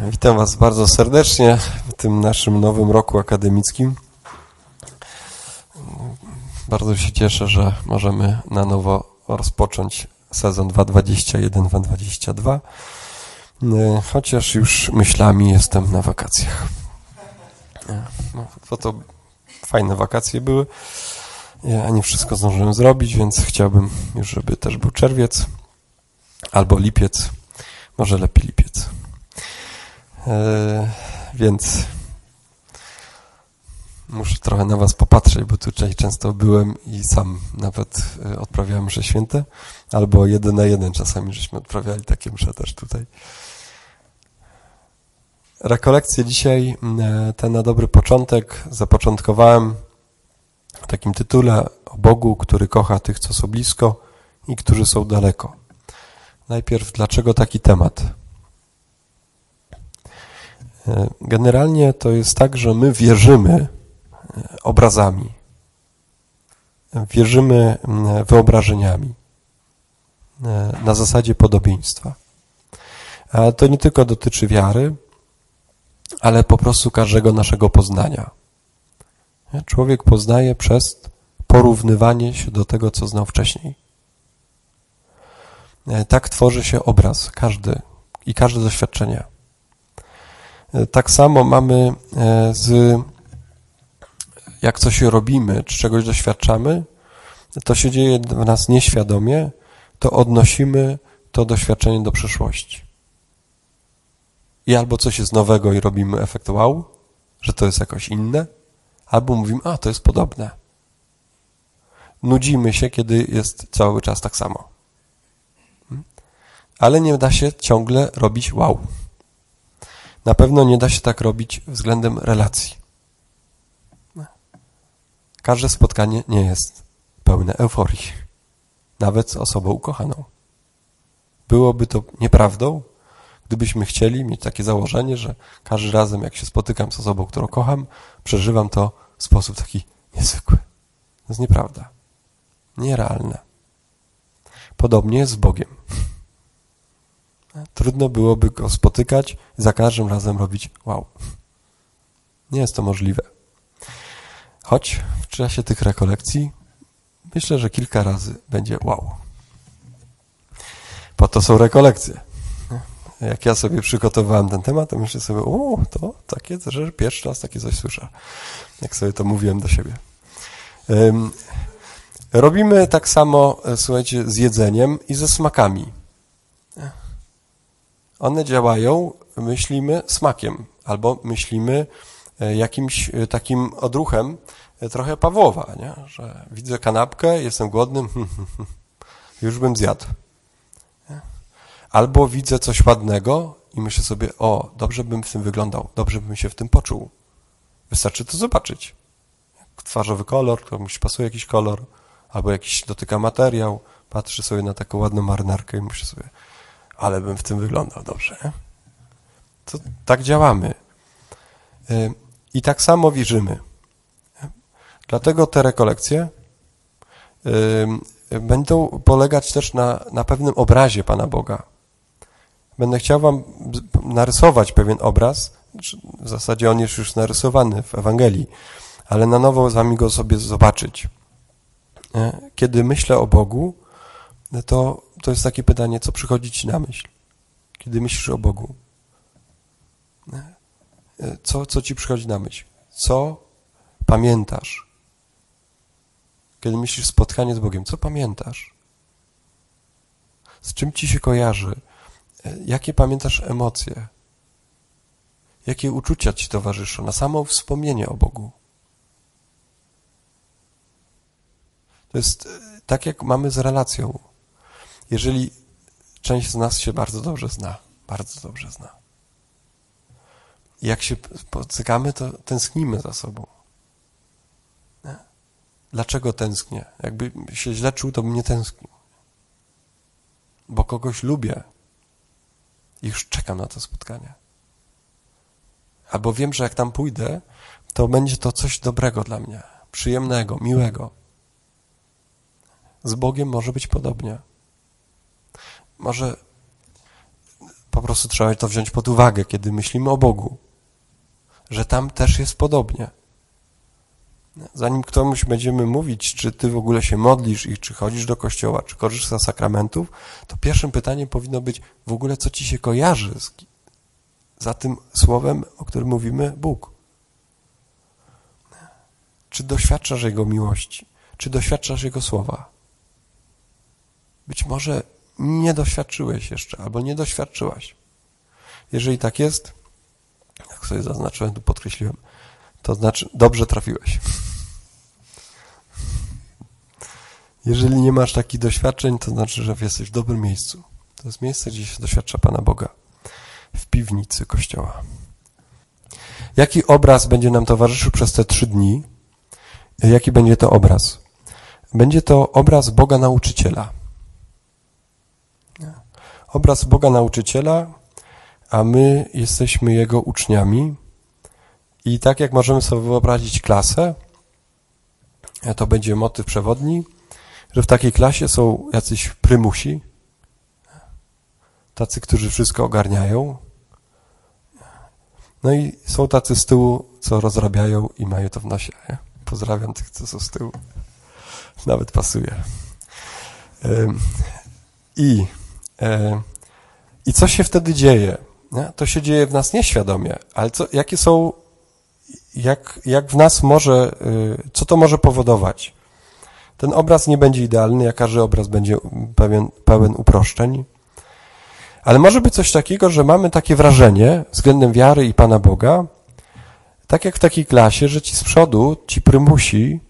Witam Was bardzo serdecznie w tym naszym nowym roku akademickim. Bardzo się cieszę, że możemy na nowo rozpocząć sezon 2021-2022, chociaż już myślami jestem na wakacjach. No, to, to fajne wakacje były. Ja nie wszystko zdążyłem zrobić, więc chciałbym już, żeby też był czerwiec albo lipiec, może lepiej lipiec. E, więc muszę trochę na was popatrzeć, bo tutaj często byłem i sam nawet e, odprawiałem msze święte, albo jeden na jeden czasami żeśmy odprawiali takie msze też tutaj. Rekolekcję dzisiaj, e, ten na dobry początek, zapoczątkowałem w takim tytule o Bogu, który kocha tych, co są blisko i którzy są daleko. Najpierw, dlaczego taki temat? E, generalnie to jest tak, że my wierzymy e, obrazami, wierzymy wyobrażeniami e, na zasadzie podobieństwa. A to nie tylko dotyczy wiary, ale po prostu każdego naszego poznania. Człowiek poznaje przez porównywanie się do tego, co znał wcześniej. Tak tworzy się obraz, każdy i każde doświadczenie. Tak samo mamy e, z, jak coś robimy, czy czegoś doświadczamy, to się dzieje w nas nieświadomie, to odnosimy to doświadczenie do przyszłości. I albo coś jest nowego i robimy efekt wow, że to jest jakoś inne, albo mówimy, a to jest podobne. Nudzimy się, kiedy jest cały czas tak samo. Hmm? Ale nie da się ciągle robić wow. Na pewno nie da się tak robić względem relacji. Każde spotkanie nie jest pełne euforii, nawet z osobą ukochaną. Byłoby to nieprawdą, gdybyśmy chcieli mieć takie założenie, że każdy razem, jak się spotykam z osobą, którą kocham, przeżywam to w sposób taki niezwykły. To jest nieprawda. Nierealne. Podobnie jest z Bogiem. Trudno byłoby go spotykać za każdym razem robić wow. Nie jest to możliwe. Choć w czasie tych rekolekcji myślę, że kilka razy będzie wow. Po to są rekolekcje. Jak ja sobie przygotowałem ten temat, to myślę sobie, o, to takie, że pierwszy raz takie coś słyszę. Jak sobie to mówiłem do siebie. Robimy tak samo, e, słuchajcie, z jedzeniem i ze smakami. One działają, myślimy, smakiem albo myślimy e, jakimś e, takim odruchem e, trochę Pawłowa, nie? że widzę kanapkę, jestem głodny, już bym zjadł. Albo widzę coś ładnego i myślę sobie, o, dobrze bym w tym wyglądał, dobrze bym się w tym poczuł. Wystarczy to zobaczyć. Twarzowy kolor, komuś pasuje jakiś kolor, albo jakiś dotyka materiał, patrzy sobie na taką ładną marynarkę i myślę sobie, ale bym w tym wyglądał dobrze. To tak działamy. Y, I tak samo wierzymy. Dlatego te rekolekcje y, będą polegać też na, na pewnym obrazie Pana Boga. Będę chciał Wam narysować pewien obraz, w zasadzie on jest już narysowany w Ewangelii, ale na nowo z Wami go sobie zobaczyć. Y, kiedy myślę o Bogu, to to jest takie pytanie, co przychodzi ci na myśl, kiedy myślisz o Bogu? Co, co ci przychodzi na myśl? Co pamiętasz? Kiedy myślisz spotkanie z Bogiem, co pamiętasz? Z czym ci się kojarzy? Jakie pamiętasz emocje? Jakie uczucia ci towarzyszą na samo wspomnienie o Bogu? To jest tak, jak mamy z relacją. Jeżeli część z nas się bardzo dobrze zna, bardzo dobrze zna. Jak się spotykamy, to tęsknimy za sobą. Dlaczego tęsknię? Jakby się źle czuł, to bym nie tęsknił. Bo kogoś lubię i już czekam na to spotkanie. Albo wiem, że jak tam pójdę, to będzie to coś dobrego dla mnie, przyjemnego, miłego. Z Bogiem może być podobnie. Może po prostu trzeba to wziąć pod uwagę, kiedy myślimy o Bogu, że tam też jest podobnie. Zanim komuś będziemy mówić, czy ty w ogóle się modlisz i czy chodzisz do kościoła, czy korzystasz z sakramentów, to pierwszym pytaniem powinno być w ogóle, co ci się kojarzy z, za tym słowem, o którym mówimy, Bóg. Czy doświadczasz Jego miłości? Czy doświadczasz Jego słowa? Być może nie doświadczyłeś jeszcze, albo nie doświadczyłaś. Jeżeli tak jest, jak sobie zaznaczyłem, tu podkreśliłem, to znaczy dobrze trafiłeś. Jeżeli nie masz takich doświadczeń, to znaczy, że jesteś w dobrym miejscu. To jest miejsce, gdzie się doświadcza Pana Boga. W piwnicy Kościoła. Jaki obraz będzie nam towarzyszył przez te trzy dni? Jaki będzie to obraz? Będzie to obraz Boga Nauczyciela. Obraz Boga Nauczyciela, a my jesteśmy Jego uczniami. I tak jak możemy sobie wyobrazić klasę, to będzie motyw przewodni, że w takiej klasie są jacyś prymusi, tacy, którzy wszystko ogarniają. No i są tacy z tyłu, co rozrabiają i mają to w nosie. Pozdrawiam tych, co są z tyłu. Nawet pasuje. I, i co się wtedy dzieje? To się dzieje w nas nieświadomie, ale co, jakie są, jak, jak w nas może, y, co to może powodować? Ten obraz nie będzie idealny, jak każdy obraz będzie pełen, pełen uproszczeń, ale może być coś takiego, że mamy takie wrażenie względem wiary i Pana Boga, tak jak w takiej klasie, że ci z przodu, ci prymusi,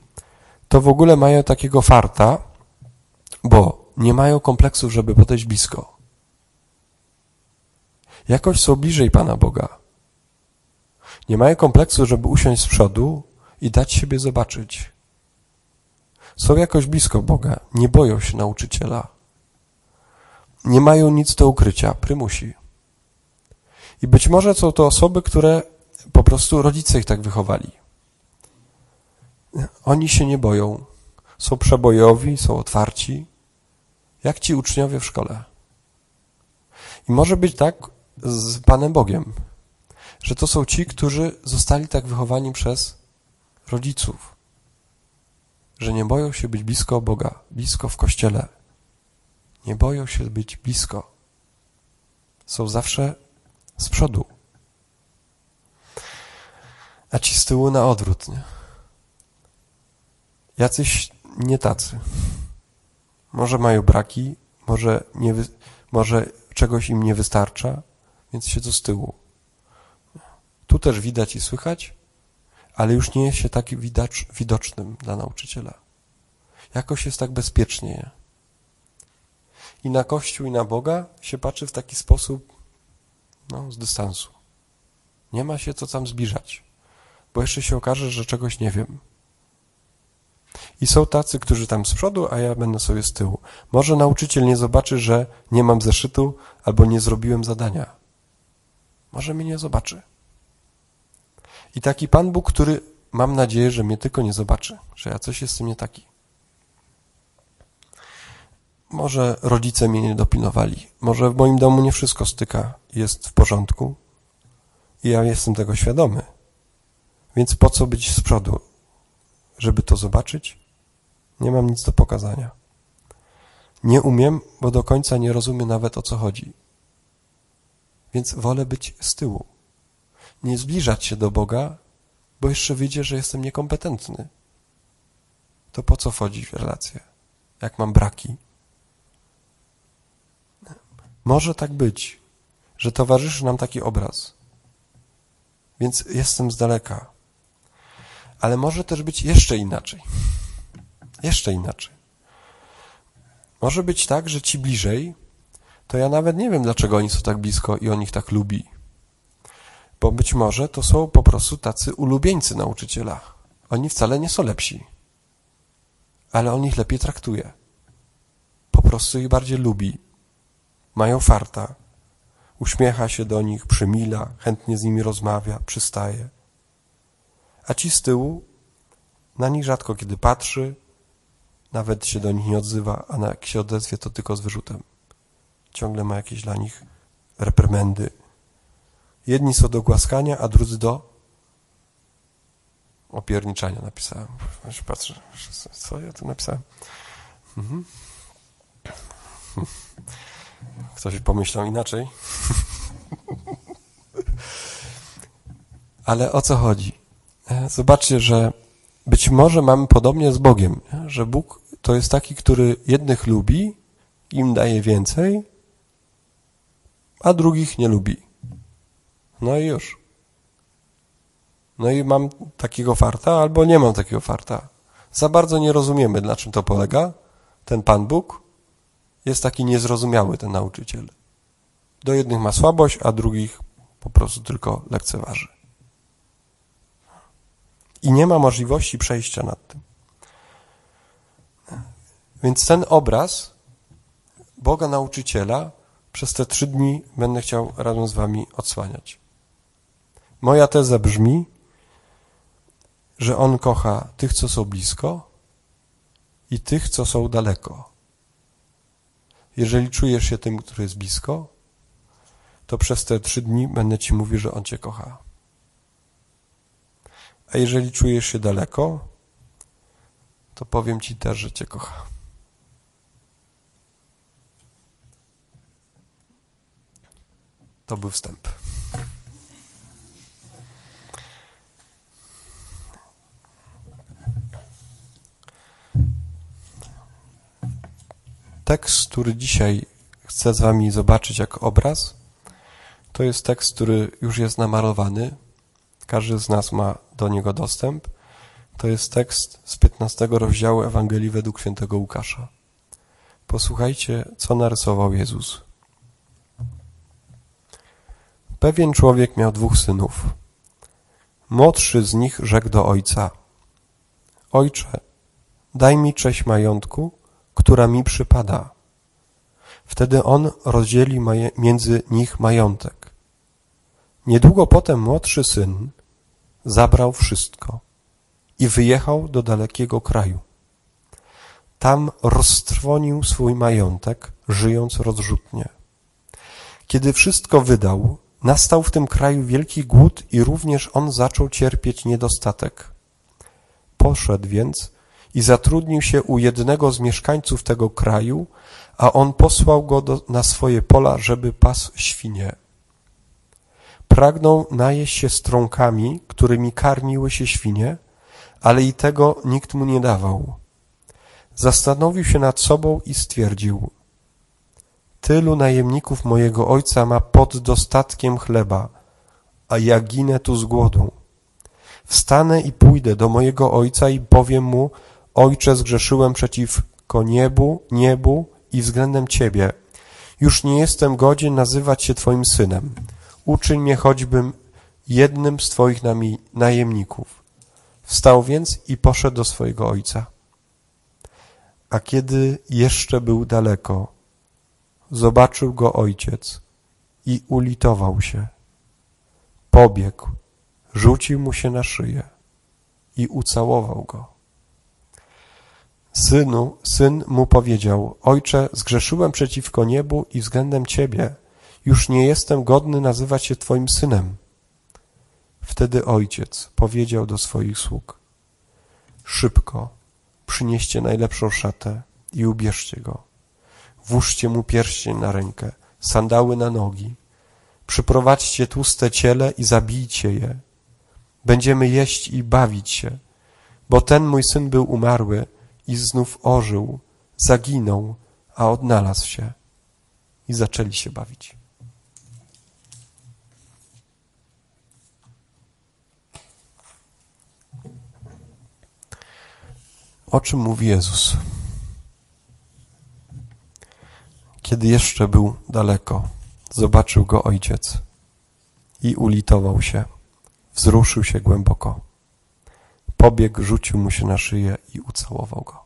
to w ogóle mają takiego farta, bo nie mają kompleksów, żeby podejść blisko. Jakoś są bliżej Pana Boga. Nie mają kompleksu, żeby usiąść z przodu i dać siebie zobaczyć. Są jakoś blisko Boga, nie boją się nauczyciela. Nie mają nic do ukrycia, prymusi. I być może są to osoby, które po prostu rodzice ich tak wychowali. Oni się nie boją. Są przebojowi, są otwarci, jak ci uczniowie w szkole. I może być tak z Panem Bogiem, że to są ci, którzy zostali tak wychowani przez rodziców, że nie boją się być blisko Boga, blisko w kościele. Nie boją się być blisko. Są zawsze z przodu. A ci z tyłu na odwrót, nie? Jacyś nie tacy. Może mają braki, może, nie, może czegoś im nie wystarcza, więc siedzą z tyłu. Tu też widać i słychać, ale już nie jest się tak widać, widocznym dla nauczyciela. Jakoś jest tak bezpiecznie. I na Kościół, i na Boga się patrzy w taki sposób, no, z dystansu. Nie ma się co tam zbliżać, bo jeszcze się okaże, że czegoś nie wiem. I są tacy, którzy tam z przodu, a ja będę sobie z tyłu. Może nauczyciel nie zobaczy, że nie mam zeszytu albo nie zrobiłem zadania. Może mnie nie zobaczy. I taki Pan Bóg, który mam nadzieję, że mnie tylko nie zobaczy, że ja coś jestem nie taki. Może rodzice mnie nie dopilnowali. Może w moim domu nie wszystko styka, jest w porządku. I ja jestem tego świadomy. Więc po co być z przodu? Żeby to zobaczyć? Nie mam nic do pokazania. Nie umiem, bo do końca nie rozumiem nawet o co chodzi. Więc wolę być z tyłu. Nie zbliżać się do Boga, bo jeszcze wyjdzie, że jestem niekompetentny. To po co wchodzić w relacje? Jak mam braki? Może tak być, że towarzyszy nam taki obraz. Więc jestem z daleka. Ale może też być jeszcze inaczej. Jeszcze inaczej. Może być tak, że ci bliżej, to ja nawet nie wiem, dlaczego oni są tak blisko i on ich tak lubi. Bo być może to są po prostu tacy ulubieńcy nauczyciela. Oni wcale nie są lepsi. Ale on ich lepiej traktuje. Po prostu ich bardziej lubi. Mają farta. Uśmiecha się do nich, przymila, chętnie z nimi rozmawia, przystaje. A ci z tyłu na nich rzadko kiedy patrzy, nawet się do nich nie odzywa, a jak się odezwie, to tylko z wyrzutem. Ciągle ma jakieś dla nich reprymendy. Jedni są do głaskania, a drudzy do opierniczania napisałem. Patrzę, co ja tu napisałem? Mhm. Ktoś pomyślał inaczej. Ale o co chodzi? E, zobaczcie, że być może mamy podobnie z Bogiem, że Bóg to jest taki, który jednych lubi, im daje więcej, a drugich nie lubi. No i już. No i mam takiego farta, albo nie mam takiego farta. Za bardzo nie rozumiemy, na czym to polega. Ten Pan Bóg jest taki niezrozumiały, ten nauczyciel. Do jednych ma słabość, a drugich po prostu tylko lekceważy. I nie ma możliwości przejścia nad tym. Więc ten obraz Boga nauczyciela przez te trzy dni będę chciał razem z wami odsłaniać. Moja teza brzmi, że On kocha tych, co są blisko i tych, co są daleko. Jeżeli czujesz się tym, który jest blisko, to przez te trzy dni będę Ci mówił, że On Cię kocha. A jeżeli czujesz się daleko, to powiem Ci też, że Cię kocha. To był wstęp. Tekst, który dzisiaj chcę z Wami zobaczyć jako obraz, to jest tekst, który już jest namalowany. Każdy z nas ma do niego dostęp. To jest tekst z 15 rozdziału Ewangelii według świętego Łukasza. Posłuchajcie, co narysował Jezus. Pewien człowiek miał dwóch synów. Młodszy z nich rzekł do ojca: Ojcze, daj mi cześć majątku, która mi przypada. Wtedy on rozdzieli między nich majątek. Niedługo potem młodszy syn zabrał wszystko i wyjechał do dalekiego kraju. Tam roztrwonił swój majątek, żyjąc rozrzutnie. Kiedy wszystko wydał, nastał w tym kraju wielki głód i również on zaczął cierpieć niedostatek. Poszedł więc i zatrudnił się u jednego z mieszkańców tego kraju, a on posłał go do, na swoje pola, żeby pasł świnie. Pragnął najeść się strąkami, którymi karmiły się świnie, ale i tego nikt mu nie dawał. Zastanowił się nad sobą i stwierdził: Tylu najemników mojego ojca ma pod dostatkiem chleba, a ja ginę tu z głodu. Wstanę i pójdę do mojego ojca i powiem mu, Ojcze, zgrzeszyłem przeciwko niebu, niebu i względem Ciebie. Już nie jestem godzien nazywać się Twoim synem. Uczyń mnie choćbym jednym z Twoich najemników. Wstał więc i poszedł do swojego ojca. A kiedy jeszcze był daleko, zobaczył go ojciec i ulitował się. Pobiegł, rzucił mu się na szyję i ucałował go. Synu, syn mu powiedział, ojcze, zgrzeszyłem przeciwko niebu i względem ciebie. Już nie jestem godny nazywać się twoim synem. Wtedy ojciec powiedział do swoich sług, szybko przynieście najlepszą szatę i ubierzcie go. Włóżcie mu pierścień na rękę, sandały na nogi. Przyprowadźcie tłuste ciele i zabijcie je. Będziemy jeść i bawić się, bo ten mój syn był umarły, i znów ożył, zaginął, a odnalazł się i zaczęli się bawić. O czym mówi Jezus? Kiedy jeszcze był daleko, zobaczył go ojciec i ulitował się, wzruszył się głęboko pobiegł, rzucił mu się na szyję i ucałował go.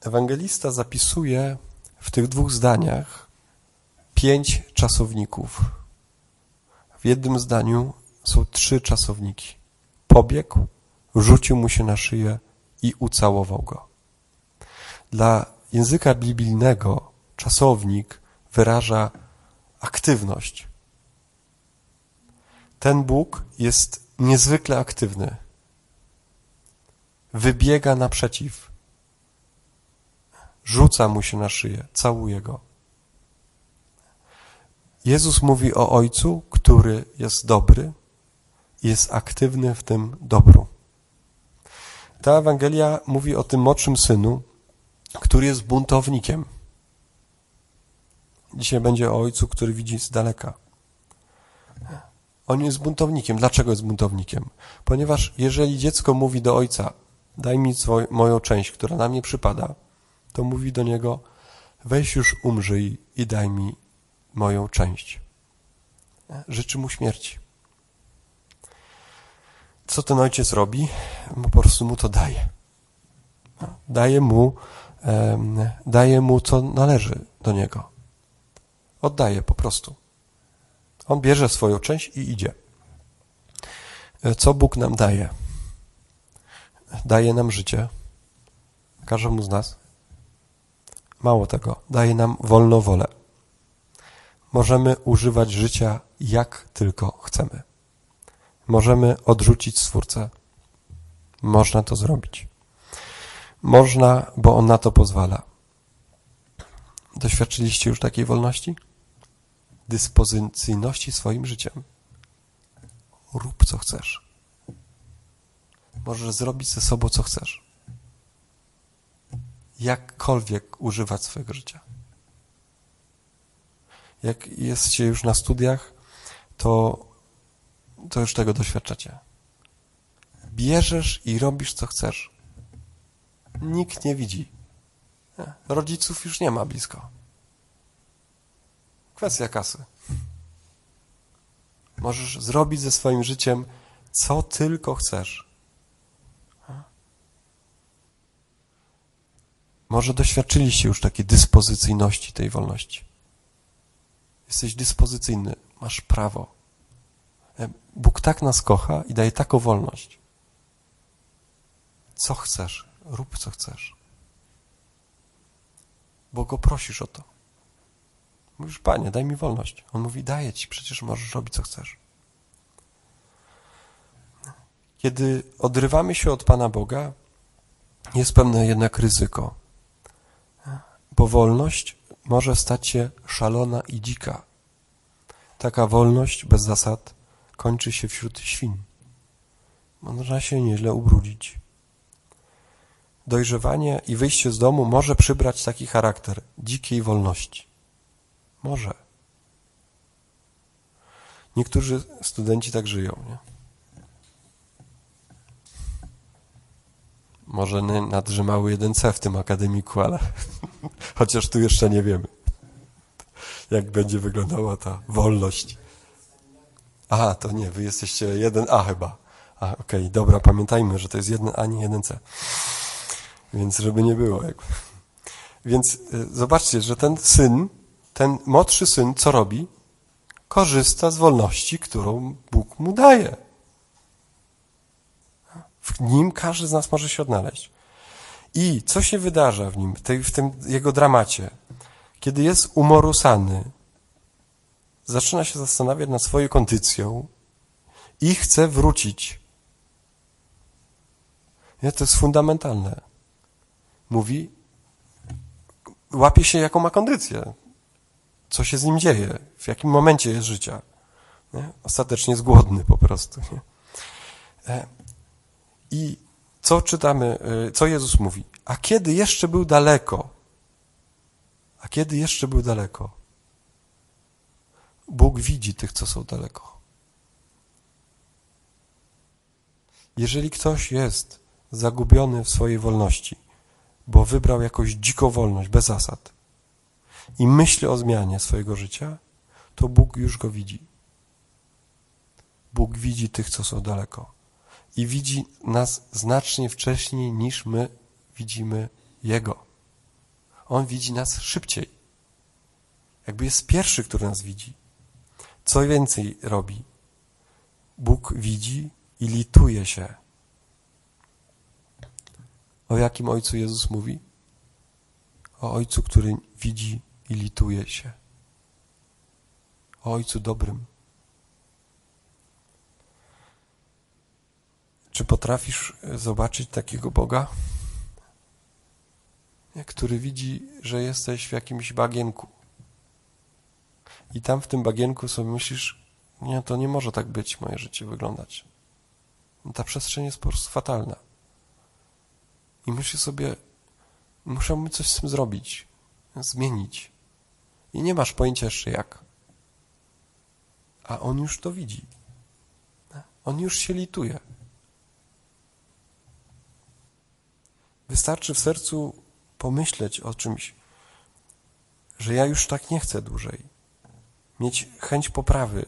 Ewangelista zapisuje w tych dwóch zdaniach pięć czasowników. W jednym zdaniu są trzy czasowniki. Pobiegł, rzucił mu się na szyję i ucałował go. Dla języka biblijnego czasownik wyraża aktywność. Ten Bóg jest niezwykle aktywny. Wybiega naprzeciw. Rzuca mu się na szyję, całuje go. Jezus mówi o Ojcu, który jest dobry, jest aktywny w tym dobru. Ta Ewangelia mówi o tym młodszym synu, który jest buntownikiem. Dzisiaj będzie o ojcu, który widzi z daleka. On jest buntownikiem. Dlaczego jest buntownikiem? Ponieważ jeżeli dziecko mówi do ojca, daj mi moją część, która na mnie przypada, to mówi do niego, weź już umrzyj i daj mi moją część. Życzy mu śmierci. Co ten ojciec robi? Po prostu mu to daje. Daje mu, daje mu co należy do niego. Oddaje po prostu. On bierze swoją część i idzie. Co Bóg nam daje? Daje nam życie. Każdemu z nas. Mało tego, daje nam wolną wolę. Możemy używać życia jak tylko chcemy. Możemy odrzucić Stwórcę. Można to zrobić. Można, bo On na to pozwala. Doświadczyliście już takiej wolności? Dyspozycyjności swoim życiem. Rób co chcesz. Możesz zrobić ze sobą co chcesz. Jakkolwiek używać swojego życia. Jak jesteście już na studiach, to to już tego doświadczacie. Bierzesz i robisz, co chcesz. Nikt nie widzi. Rodziców już nie ma blisko. Kwestia kasy. Możesz zrobić ze swoim życiem, co tylko chcesz. Może doświadczyliście już takiej dyspozycyjności tej wolności. Jesteś dyspozycyjny, masz prawo. Bóg tak nas kocha i daje taką wolność. Co chcesz, rób co chcesz. Bo go prosisz o to. Mówisz, panie, daj mi wolność. On mówi, daję ci, przecież możesz robić co chcesz. Kiedy odrywamy się od Pana Boga, jest pewne jednak ryzyko. Bo wolność może stać się szalona i dzika. Taka wolność bez zasad kończy się wśród świn. Można się nieźle ubrudzić. Dojrzewanie i wyjście z domu może przybrać taki charakter dzikiej wolności. Może. Niektórzy studenci tak żyją. Nie? Może nadrzymały jeden C w tym akademiku, ale chociaż tu jeszcze nie wiemy, jak będzie wyglądała ta wolność. Aha, to nie, wy jesteście jeden A chyba. A, okej, okay, dobra, pamiętajmy, że to jest jeden A, nie jeden C. Więc żeby nie było. Więc y, zobaczcie, że ten syn, ten młodszy syn, co robi? Korzysta z wolności, którą Bóg mu daje. W nim każdy z nas może się odnaleźć. I co się wydarza w nim, w tym jego dramacie? Kiedy jest umorusany, zaczyna się zastanawiać nad swoją kondycją i chce wrócić. Nie, to jest fundamentalne. Mówi, łapie się, jaką ma kondycję, co się z nim dzieje, w jakim momencie jest życia. Nie? Ostatecznie jest głodny po prostu. Nie? E, I co czytamy, e, co Jezus mówi? A kiedy jeszcze był daleko? A kiedy jeszcze był daleko? Bóg widzi tych, co są daleko. Jeżeli ktoś jest zagubiony w swojej wolności, bo wybrał jakąś dziką wolność, bez zasad i myśli o zmianie swojego życia, to Bóg już go widzi. Bóg widzi tych, co są daleko i widzi nas znacznie wcześniej niż my widzimy Jego. On widzi nas szybciej. Jakby jest pierwszy, który nas widzi. Co więcej robi? Bóg widzi i lituje się. O jakim Ojcu Jezus mówi? O Ojcu, który widzi i lituje się. o Ojcu dobrym. Czy potrafisz zobaczyć takiego Boga, który widzi, że jesteś w jakimś bagienku? I tam w tym bagienku sobie myślisz, nie, to nie może tak być moje życie wyglądać. Ta przestrzeń jest po prostu fatalna. I myślisz sobie, muszę coś z tym zrobić, zmienić. I nie masz pojęcia jeszcze jak. A on już to widzi. On już się lituje. Wystarczy w sercu pomyśleć o czymś, że ja już tak nie chcę dłużej. Mieć chęć poprawy,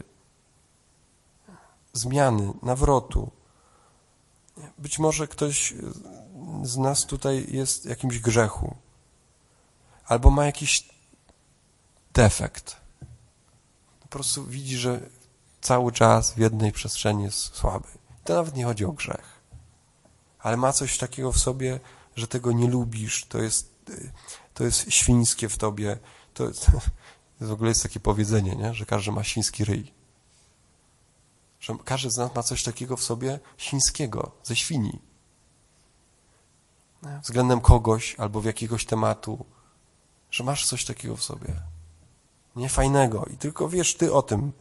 zmiany, nawrotu. Być może ktoś z nas tutaj jest jakimś grzechu, albo ma jakiś defekt. Po prostu widzi, że cały czas w jednej przestrzeni jest słaby. To nawet nie chodzi o grzech, ale ma coś takiego w sobie, że tego nie lubisz, to jest, to jest świńskie w tobie. To, to w ogóle jest takie powiedzenie, nie? że każdy ma świński ryj. Że każdy z nas ma coś takiego w sobie świńskiego, ze świni. Względem kogoś albo w jakiegoś tematu, że masz coś takiego w sobie. Niefajnego i tylko wiesz ty o tym.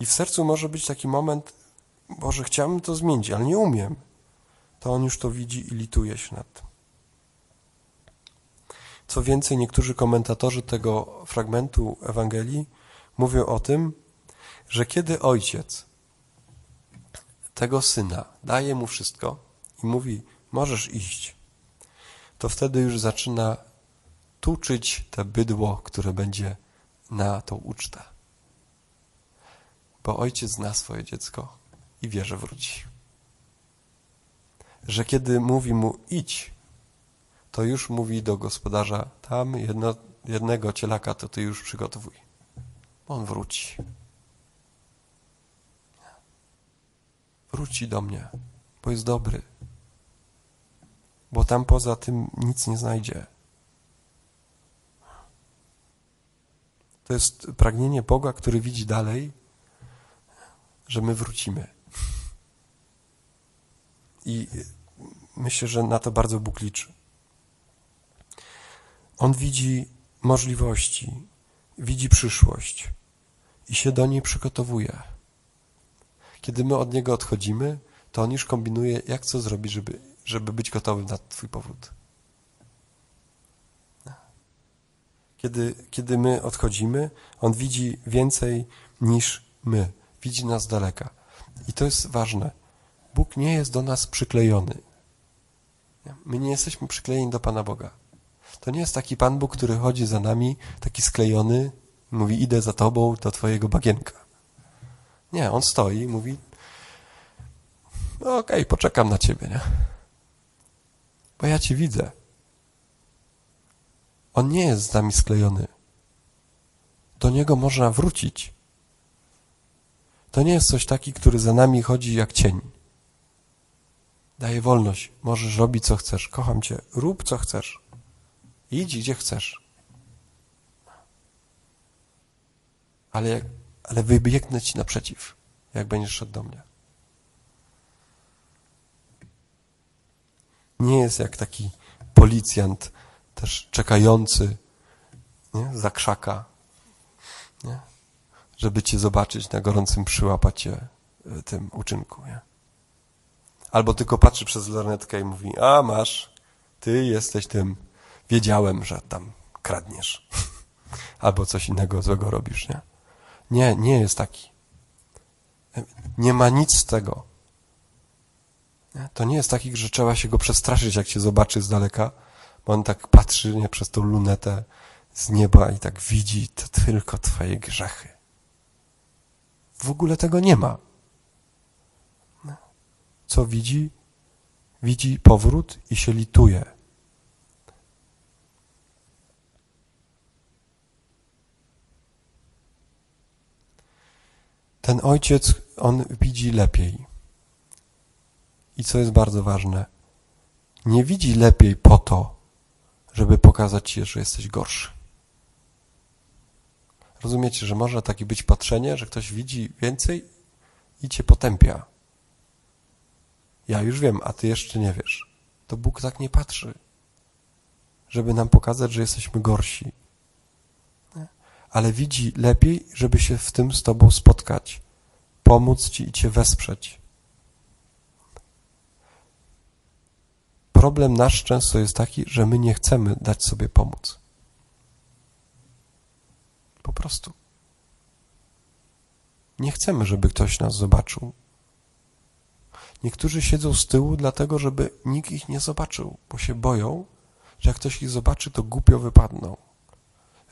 I w sercu może być taki moment, Boże, chciałbym to zmienić, ale nie umiem to on już to widzi i lituje się nad tym. Co więcej, niektórzy komentatorzy tego fragmentu Ewangelii mówią o tym, że kiedy ojciec tego syna daje mu wszystko mówi, możesz iść, to wtedy już zaczyna tuczyć te bydło, które będzie na tą ucztę. Bo ojciec zna swoje dziecko i wie, że wróci że kiedy mówi mu idź, to już mówi do gospodarza, tam jedno, jednego cielaka to ty już przygotowuj. On wróci. Wróci do mnie, bo jest dobry. Bo tam poza tym nic nie znajdzie. To jest pragnienie Boga, który widzi dalej, że my wrócimy. I myślę, że na to bardzo Bóg liczy. On widzi możliwości, widzi przyszłość i się do niej przygotowuje. Kiedy my od Niego odchodzimy, to On już kombinuje, jak co zrobić, żeby, żeby być gotowym na Twój powrót. Kiedy, kiedy my odchodzimy, On widzi więcej niż my. Widzi nas daleka. I to jest ważne. Bóg nie jest do nas przyklejony. My nie jesteśmy przyklejeni do Pana Boga. To nie jest taki Pan Bóg, który chodzi za nami, taki sklejony, mówi idę za Tobą do Twojego bagienka. Nie, On stoi i mówi no okej, okay, poczekam na Ciebie, nie? Bo ja Cię widzę. On nie jest z nami sklejony. Do Niego można wrócić. To nie jest coś taki, który za nami chodzi jak cień. Daję wolność. Możesz robić, co chcesz. Kocham cię. Rób, co chcesz. Idź, gdzie chcesz. Ale, ale wybiegnę ci naprzeciw, jak będziesz szedł do mnie. Nie jest jak taki policjant, też czekający nie? za krzaka, nie? żeby cię zobaczyć na gorącym, przyłapać cię w tym uczynku. Nie? Albo tylko patrzy przez lornetkę i mówi, a masz, ty jesteś tym, wiedziałem, że tam kradniesz. Albo coś innego złego robisz, nie? Nie, nie jest taki. Nie ma nic z tego. To nie jest taki, że trzeba się go przestraszyć, jak się zobaczy z daleka, bo on tak patrzy nie, przez tą lunetę z nieba i tak widzi to tylko twoje grzechy. W ogóle tego nie ma. Co widzi? Widzi powrót i się lituje. Ten ojciec, on widzi lepiej. I co jest bardzo ważne, nie widzi lepiej po to, żeby pokazać ci, że jesteś gorszy. Rozumiecie, że może takie być patrzenie, że ktoś widzi więcej i cię potępia. Ja już wiem, a ty jeszcze nie wiesz. To Bóg tak nie patrzy, żeby nam pokazać, że jesteśmy gorsi. Ale widzi lepiej, żeby się w tym z tobą spotkać, pomóc ci i cię wesprzeć. Problem nasz często jest taki, że my nie chcemy dać sobie pomóc. Po prostu. Nie chcemy, żeby ktoś nas zobaczył. Niektórzy siedzą z tyłu, dlatego żeby nikt ich nie zobaczył, bo się boją, że jak ktoś ich zobaczy, to głupio wypadną.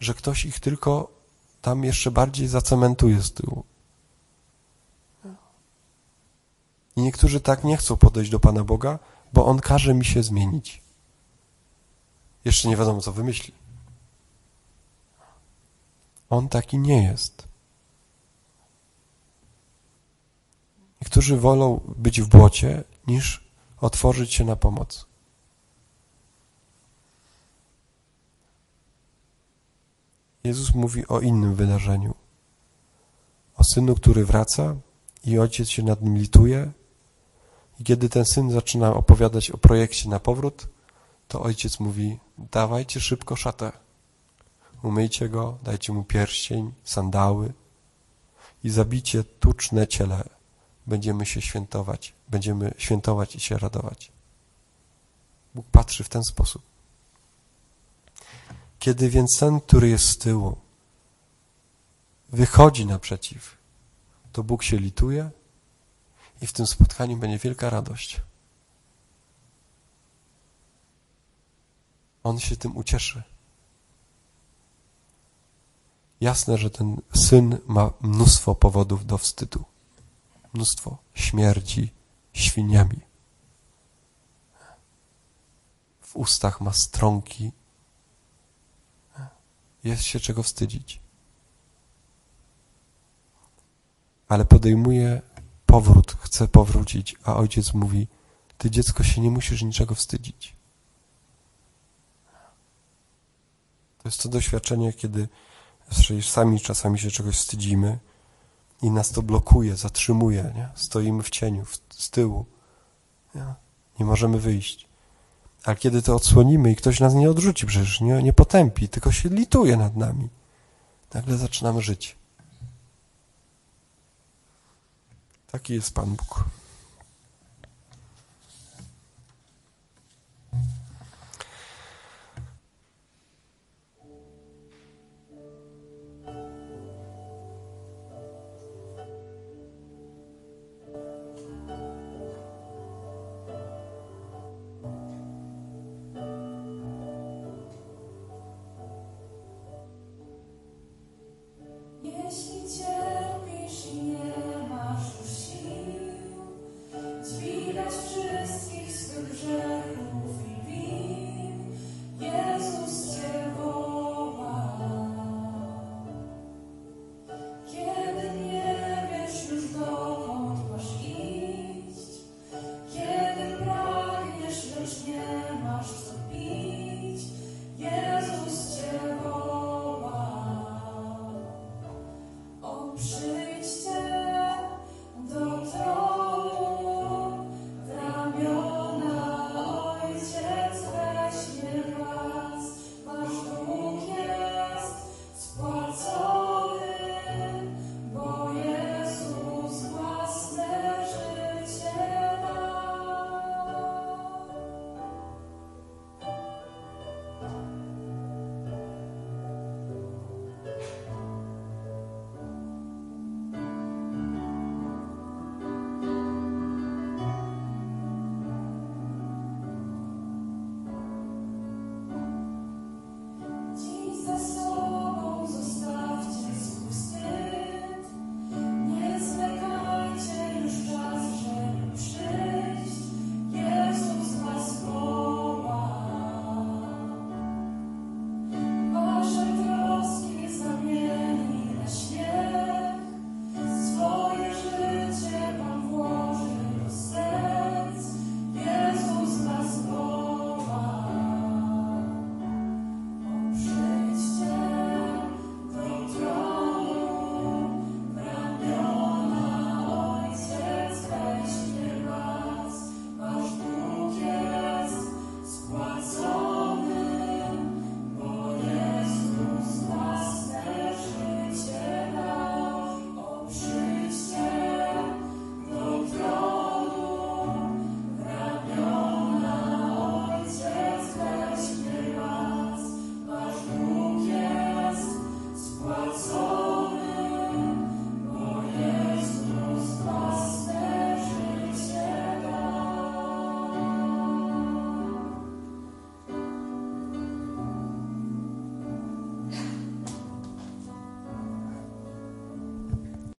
Że ktoś ich tylko tam jeszcze bardziej zacementuje z tyłu. I niektórzy tak nie chcą podejść do Pana Boga, bo On każe mi się zmienić. Jeszcze nie wiadomo, co wymyśli. On taki nie jest. Niektórzy wolą być w błocie, niż otworzyć się na pomoc. Jezus mówi o innym wydarzeniu. O synu, który wraca i ojciec się nad nim lituje. I kiedy ten syn zaczyna opowiadać o projekcie na powrót, to ojciec mówi: Dawajcie szybko szatę. Umyjcie go, dajcie mu pierścień, sandały i zabicie tuczne ciele. Będziemy się świętować, będziemy świętować i się radować. Bóg patrzy w ten sposób. Kiedy więc ten, który jest z tyłu, wychodzi naprzeciw, to Bóg się lituje i w tym spotkaniu będzie wielka radość. On się tym ucieszy. Jasne, że ten syn ma mnóstwo powodów do wstydu. Mnóstwo śmierdzi świniami. W ustach ma strąki. Jest się czego wstydzić. Ale podejmuje powrót, chce powrócić, a ojciec mówi: Ty dziecko się nie musisz niczego wstydzić. To jest to doświadczenie, kiedy sami czasami się czegoś wstydzimy i nas to blokuje, zatrzymuje. Nie? Stoimy w cieniu, w, z tyłu. Nie? nie możemy wyjść. Ale kiedy to odsłonimy i ktoś nas nie odrzuci, przecież nie, nie potępi, tylko się lituje nad nami, nagle zaczynamy żyć. Taki jest Pan Bóg.